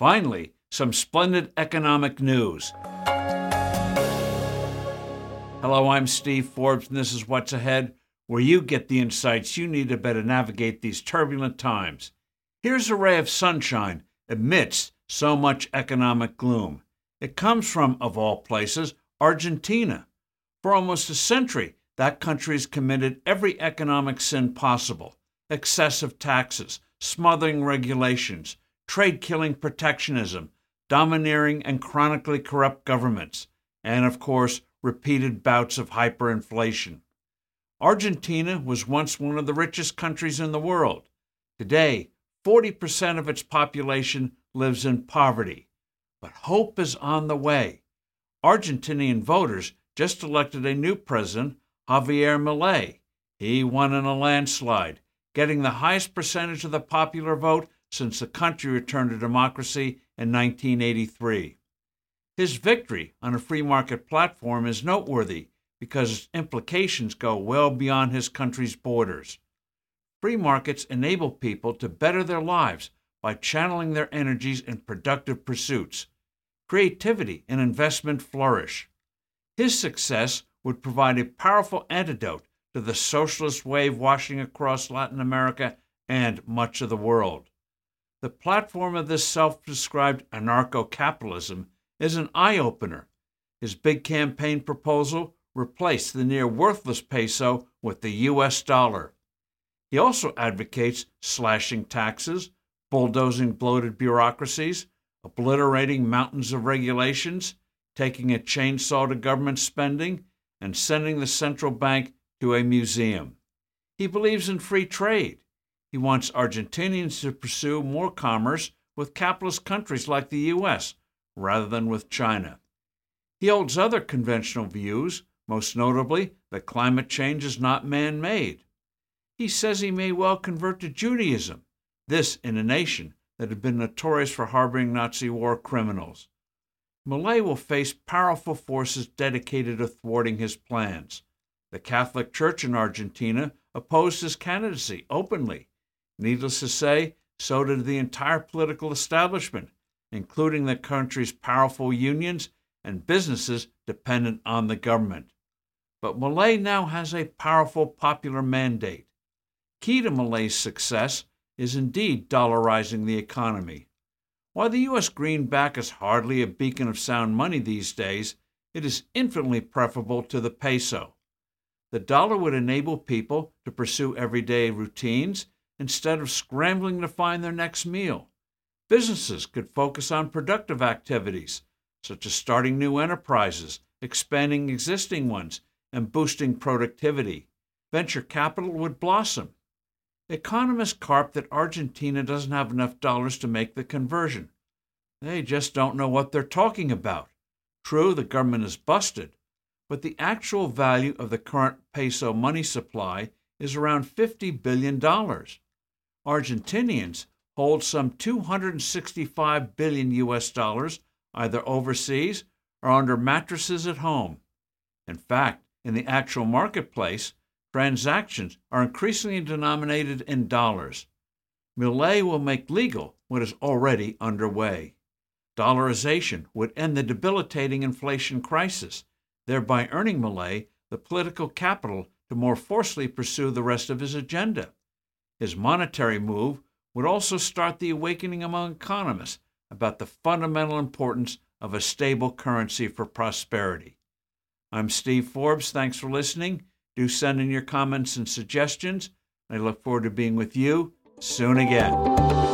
Finally, some splendid economic news. Hello, I'm Steve Forbes, and this is What's Ahead, where you get the insights you need to better navigate these turbulent times. Here's a ray of sunshine amidst so much economic gloom. It comes from, of all places, Argentina. For almost a century, that country has committed every economic sin possible excessive taxes, smothering regulations, trade killing protectionism, domineering and chronically corrupt governments, and, of course, repeated bouts of hyperinflation. Argentina was once one of the richest countries in the world. Today, 40% of its population lives in poverty. But hope is on the way. Argentinian voters just elected a new president, Javier Milei. He won in a landslide, getting the highest percentage of the popular vote since the country returned to democracy in 1983. His victory on a free market platform is noteworthy because its implications go well beyond his country's borders. Free markets enable people to better their lives by channeling their energies in productive pursuits. Creativity and investment flourish. His success would provide a powerful antidote to the socialist wave washing across Latin America and much of the world. The platform of this self described anarcho capitalism is an eye opener. His big campaign proposal replaced the near worthless peso with the US dollar. He also advocates slashing taxes, bulldozing bloated bureaucracies, obliterating mountains of regulations, taking a chainsaw to government spending, and sending the central bank to a museum. He believes in free trade. He wants Argentinians to pursue more commerce with capitalist countries like the U.S. rather than with China. He holds other conventional views, most notably that climate change is not man made. He says he may well convert to Judaism, this in a nation that had been notorious for harboring Nazi war criminals. Milei will face powerful forces dedicated to thwarting his plans. The Catholic Church in Argentina opposed his candidacy openly. Needless to say, so did the entire political establishment, including the country's powerful unions and businesses dependent on the government. But Milei now has a powerful popular mandate. Key to Milei's success is indeed dollarizing the economy. While the U.S. greenback is hardly a beacon of sound money these days, it is infinitely preferable to the peso. The dollar would enable people to pursue everyday routines instead of scrambling to find their next meal. Businesses could focus on productive activities, such as starting new enterprises, expanding existing ones, and boosting productivity. Venture capital would blossom Economists carp that Argentina doesn't have enough dollars to make the conversion. They just don't know what they're talking about. True, the government is busted, but the actual value of the current peso money supply is around $50 billion. Argentinians hold some 265 billion US dollars either overseas or under mattresses at home. In fact, in the actual marketplace, transactions are increasingly denominated in dollars. Milei will make legal what is already underway. Dollarization would end the debilitating inflation crisis, thereby earning Milei the political capital to more forcefully pursue the rest of his agenda. His monetary move would also start the awakening among economists about the fundamental importance of a stable currency for prosperity. I'm Steve Forbes. Thanks for listening. Do send in your comments and suggestions. I look forward to being with you soon again.